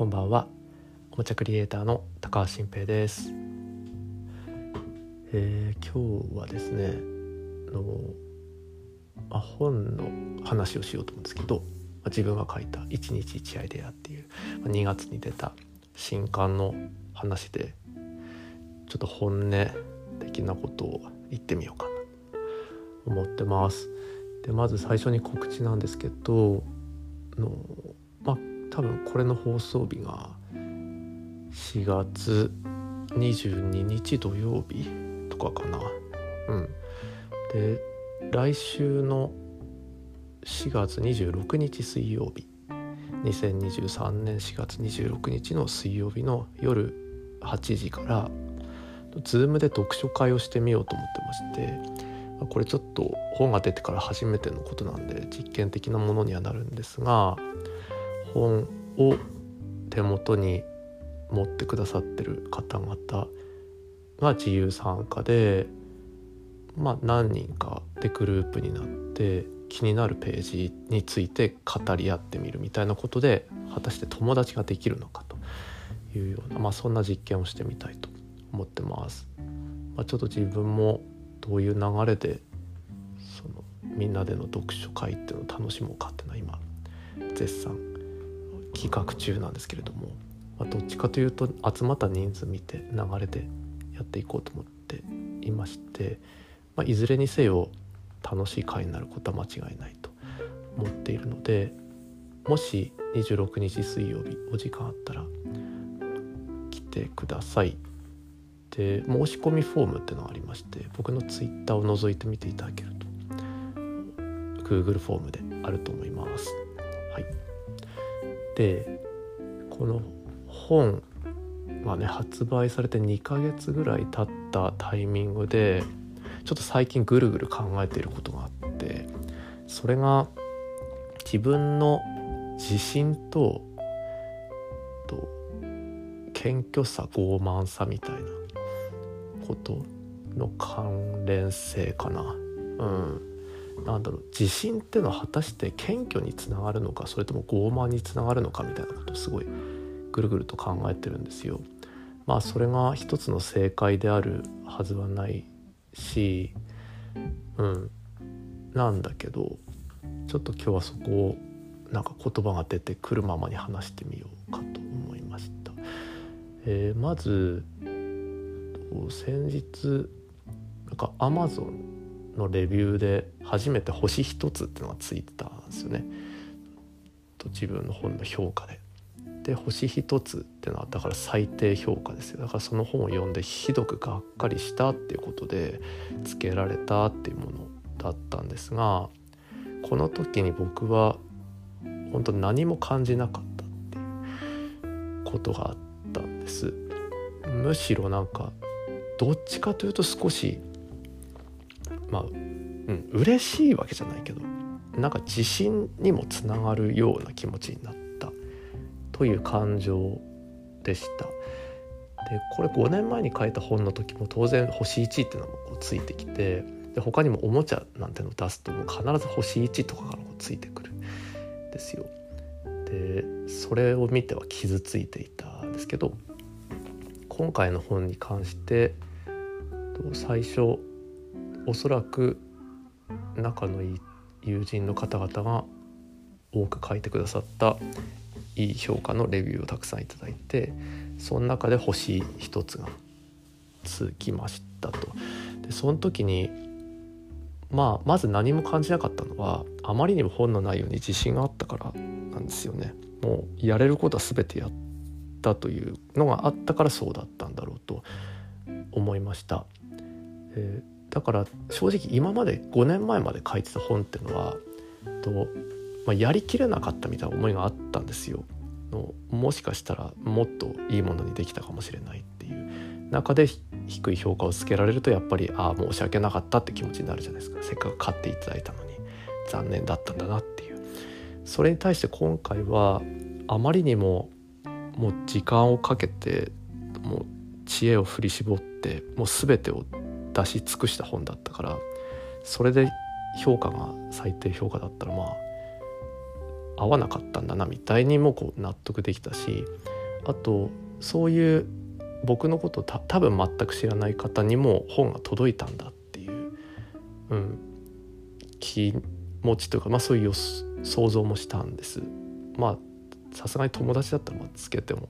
こんばんはおもちゃクリエイターの高橋新平です、えー今日はですねあの、まあ、本の話をしようと思うんですけど、まあ自分が書いた「一日一アイデア」っていう、まあ2月に出た新刊の話でちょっと本音的なことを言ってみようかなと思ってます。でまず最初に告知なんですけどあの多分これの放送日が4月22日土曜日とかかな。うん。で来週の4月26日水曜日。2023年4月26日の水曜日の夜8時から。Zoom で読書会をしてみようと思ってまして。これちょっと本が出てから初めてのことなんで実験的なものにはなるんですが。本を手元に持ってくださってる方々が自由参加でまあ何人かでグループになって気になるページについて語り合ってみるみたいなことで果たして友達ができるのかというような、まあ、そんな実験をしてみたいと思ってます。まあ、ちょっと自分もどういう流れでそのみんなでの読書会っていうのを楽しもうかっていうのは今絶賛企画中なんですけれども、まあ、どっちかというと集まった人数見て流れでやっていこうと思っていまして、まあ、いずれにせよ楽しい会になることは間違いないと思っているのでもし26日水曜日お時間あったら来てください。で申し込みフォームっていうのがありまして僕のツイッターを覗いてみていただけると Google フォームであると思います。でこの本がね発売されて2ヶ月ぐらい経ったタイミングでちょっと最近ぐるぐる考えていることがあってそれが自分の自信とと謙虚さ傲慢さみたいなことの関連性かな。うんなんだろう自信ってのは果たして謙虚につながるのかそれとも傲慢につながるのかみたいなことをすごいぐるぐると考えてるんですよ。まあそれが一つの正解であるはずはないしうんなんだけどちょっと今日はそこをなんか言葉が出てくるままに話してみようかと思いました。えーまず先日なんか Amazon のレビューで初めて星一つっていうのがついてたんですよね。と自分の本の評価で。で星一つっていうのはだから最低評価ですよだからその本を読んでひどくがっかりしたっていうことでつけられたっていうものだったんですがこの時に僕は本当何も感じなかったっていうことがあったんです。むしろなんかどっちかというと少しまあうん嬉しいわけじゃないけどなんか自信にもつながるような気持ちになったという感情でした。でこれ5年前に書いた本の時も当然星1っていうのもこうついてきてで他にもおもちゃなんてのを出すともう必ず星1とかがこうついてくるんですよ。でそれを見ては傷ついていたんですけど今回の本に関してと最初おそらく仲のいい友人の方々が多く書いてくださったいい評価のレビューをたくさんいただいてその中で星一つがつきましたと。でその時にまあまず何も感じなかったのはあまりにも本の内容に自信があったからなんですよね。もうやれることは全てやったというのがあったからそうだったんだろうと思いました。えーだから正直今まで5年前まで書いてた本っていうのはと、まあ、やりきれなかったみたいな思いがあったんですよ。のもしかしたらもっといいものにできたかもしれないっていう。中で低い評価をつけられるとやっぱりああ申し訳なかったって気持ちになるじゃないですか。せっかく買っていただいたのに。残念だったんだなっていう。それに対して今回はあまりにももう時間をかけてもう知恵を振り絞ってもう全てを出し尽くした本だったからそれで評価が最低評価だったらまあ合わなかったんだなみたいにもこう納得できたしあとそういう僕のことを多分全く知らない方にも本が届いたんだっていう、うん、気持ちというか、まあ、そういう想像もしたんです。まあさすがに友達だったらつけても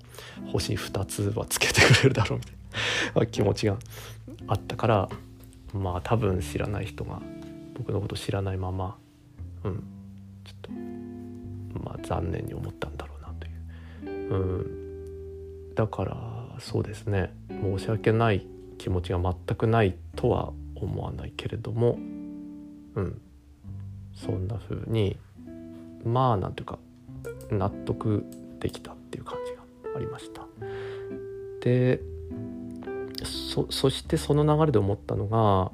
星2つはつけてくれるだろうみたいな 気持ちがあったからまあ多分知らない人が僕のこと知らないままうんちょっとまあ残念に思ったんだろうなという、うん、だからそうですね。申し訳ない気持ちが全くないとは思わないけれどもうん。そんな風にまあなんていうか納得できたっていう感じがありました。でそしてその流れで思ったのが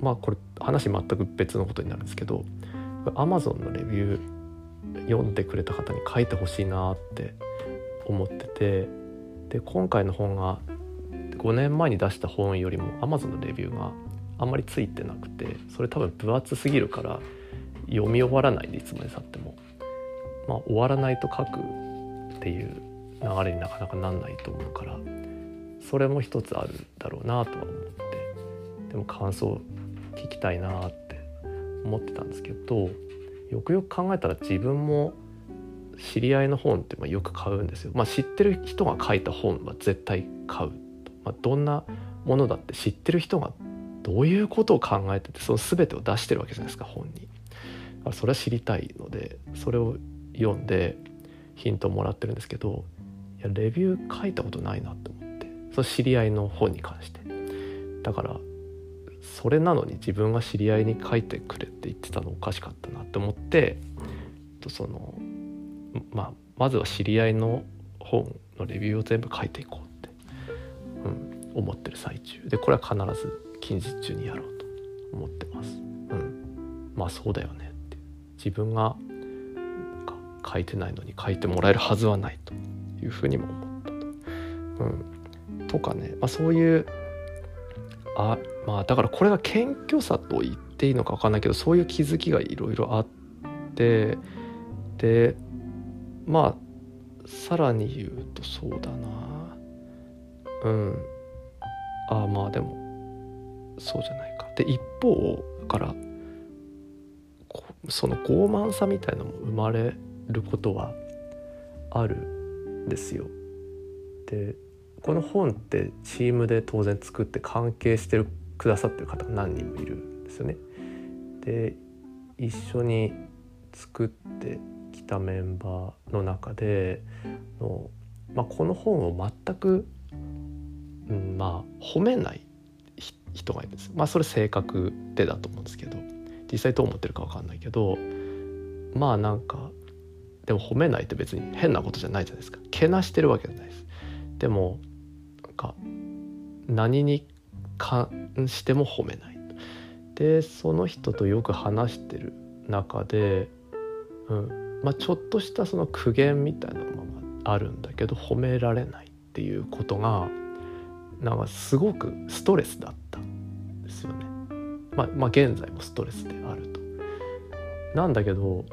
まあこれ話全く別のことになるんですけど Amazon のレビュー読んでくれた方に書いてほしいなって思っててで今回の本が5年前に出した本よりも Amazon のレビューがあんまりついてなくてそれ多分分厚すぎるから読み終わらないでいつまでたっても。まあ終わらないと書くっていう流れになかなかなんないと思うからそれも一つあるだろうなとは思ってでも感想聞きたいなって思ってたんですけどよくよく考えたら自分も知り合いの本ってよく買うんですよ。まあ、知ってる人が書いた本は絶対買うと、まあ、どんなものだって知ってる人がどういうことを考えててその全てを出してるわけじゃないですか本に。それは知りたいのでそれを読んでヒントをもらってるんですけどいやレビュー書いたことないなと思ってその知り合いの本に関して。だからそれなのに自分が知り合いに書いてくれって言ってたのおかしかったなって思ってそのまあまずは知り合いの本のレビューを全部書いていこうって、うん、思ってる最中。でこれは必ず近日中にやろうと思ってます。うん、まあそうだよねって。自分が書いてないのに書いてもらえるはずはないというふうにも思ったと。うん、とかね、まあ、そういうあまあだからこれが謙虚さと言っていいのか分かんないけどそういう気づきがいろいろあってでまあさらに言うとそうだなうんあまあでもそうじゃないか。で一方からその傲慢さみたいのも生まれることはあるんですよ。でこの本ってチームで当然作って関係してるくださってる方が何人もいるんですよね。で一緒に作ってきたメンバーの中での、まあ、この本を全く、うん、まあ褒めない人がいるんですまあそれ性格でだと思うんですけど実際どう思ってるか分かんないけどまあなんかでも褒めないって別に変なことじゃないじゃないですか。けなしてるわけじゃないです。でもか何に関しても褒めないでその人とよく話してる中で、うんまあ、ちょっとしたその苦言みたいなのがあるんだけど褒められないっていうことがなんかすごくストレスだったんですよね。まあ、まあ現在もストレスであると。なんだけど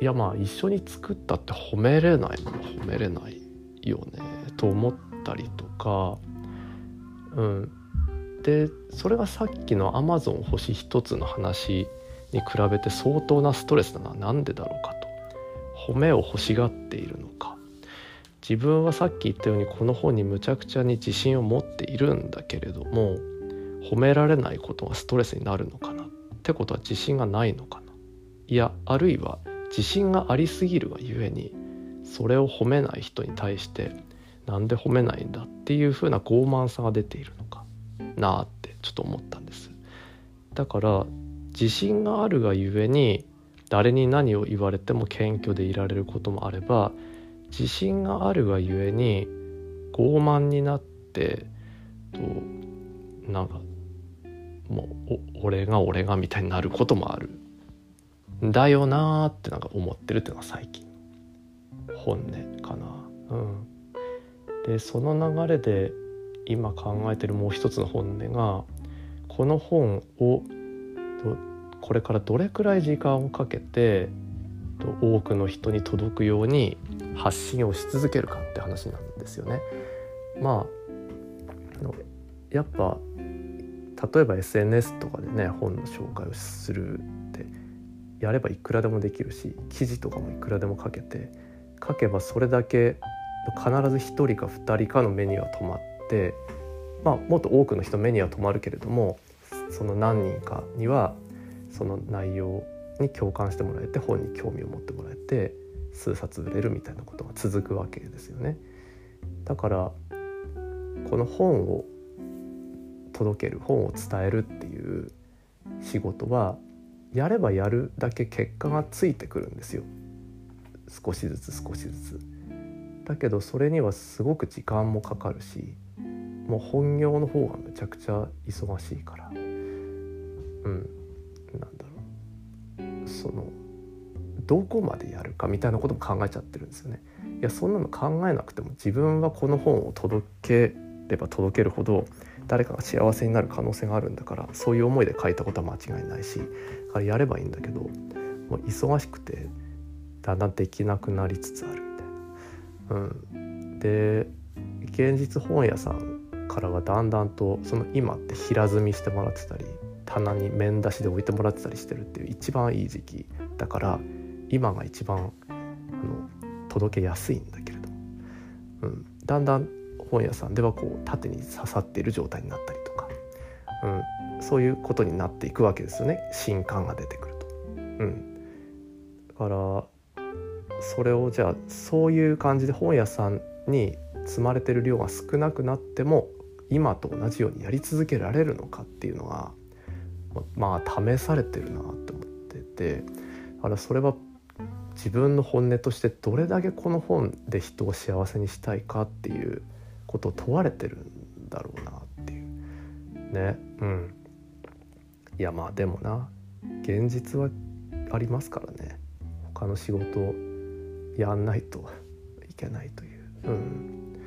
いやまあ一緒に作ったって褒めれないもの褒めれないよねと思ってたりとか。うん。でそれがさっきのアマゾン星一つの話に比べて相当なストレスだな。なんでだろうかと。褒めを欲しがっているのか。自分はさっき言ったようにこの本にむちゃくちゃに自信を持っているんだけれども褒められないことがストレスになるのかな。ってことは自信がないのかな。いやあるいは自信がありすぎるがゆえにそれを褒めない人に対してなんで褒めないんだっていう風な傲慢さが出ているのかなってちょっと思ったんです。だから自信があるがゆえに誰に何を言われても謙虚でいられることもあれば自信があるがゆえに傲慢になってとなんかもう俺が俺がみたいになることもある。んだよなーってなんか思ってるっていうのが最近本音かな。うん、でその流れで今考えてるもう一つの本音がこの本をこれからどれくらい時間をかけて多くの人に届くように発信をし続けるかって話なんですよね。まあやっぱ例えば SNS とかでね本の紹介をするってやればいくらでもできるし記事とかもいくらでも書けて書けばそれだけ必ず1人か2人かの目には留まってまあもっと多くの人目には留まるけれどもその何人かにはその内容に共感してもらえて本に興味を持ってもらえて数冊売れるみたいなことが続くわけですよね。だからこの本を届ける本を伝えるっていう仕事はやればやるだけ結果がついてくるんですよ少しずつ少しずつ。だけどそれにはすごく時間もかかるしもう本業の方がめちゃくちゃ忙しいからうんなんだろうそのどこまでやるかみたいなことも考えちゃってるんですよね。いやそんなの考えなくても自分はこの本を届ければ届けるほど誰かが幸せになる可能性があるんだからそういう思いで書いたことは間違いないしかやればいいんだけどもう忙しくてだんだんできなくなりつつある。うん、で現実本屋さんからはだんだんとその今って平積みしてもらってたり棚に面出しで置いてもらってたりしてるっていう一番いい時期だから今が一番あの届けやすいんだけれど、うん、だんだん本屋さんではこう縦に刺さっている状態になったりとか、うん、そういうことになっていくわけですよね。新刊が出てくると。うん、だからそれをじゃあそういう感じで本屋さんに積まれてる量が少なくなっても今と同じようにやり続けられるのかっていうのがまあ試されてるなって思っててだからそれは自分の本音としてどれだけこの本で人を幸せにしたいかっていうことを問われてるんだろうなっていう。ね。うん。いやまあでもな現実はありますからね。他の仕事やんないといけないという。うん。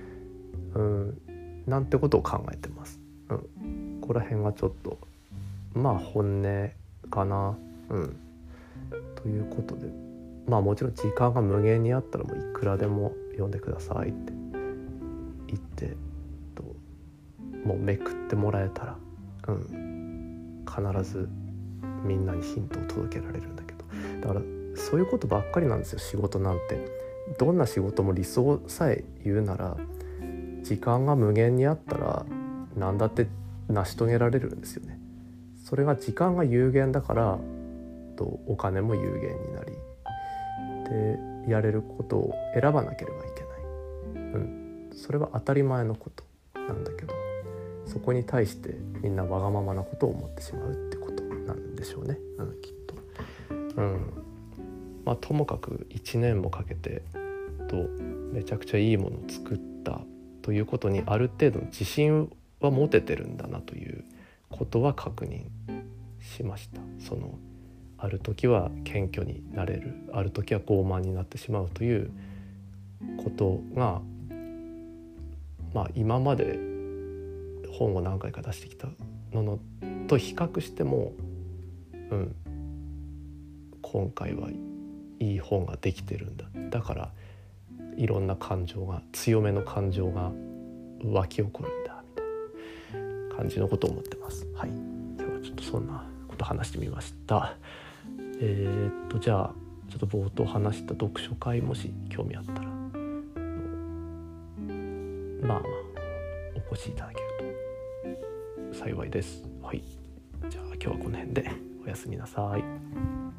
うん。なんてことを考えてます。うん、ここら辺がちょっとまあ本音かな。うん、ということで。まあもちろん時間が無限にあったらもういくらでも読んでくださいって。言ってと。もうめくってもらえたら、うん、必ずみんなにヒントを届けられるんだけど。だからそういうことばっかりなんですよ仕事なんて。どんな仕事も理想さえ言うなら時間が無限にあったら何だって成し遂げられるんですよね。それが時間が有限だからとお金も有限になりでやれることを選ばなければいけない、うん、それは当たり前のことなんだけどそこに対してみんなわがままなことを思ってしまうってことなんでしょうね、うん、きっと。うんまあ、ともかく1年もかけてとめちゃくちゃいいものを作ったということにある程度の自信は持ててるんだなということは確認しました。そのある時は謙虚になれる。ある時は傲慢になってしまうということがまあ今まで本を何回か出してきたののと比較してもうん今回はいい本ができてるんだだからいろんな感情が強めの感情が湧き起こるんだみたいな感じのことを思ってます。はい、今日はちょっとそんなこと話してみました。えー、っとじゃあちょっと冒頭話した読書会もし興味あったらまあまあお越しいただけると幸いです。はい、じゃあ今日はこの辺でおやすみなさい。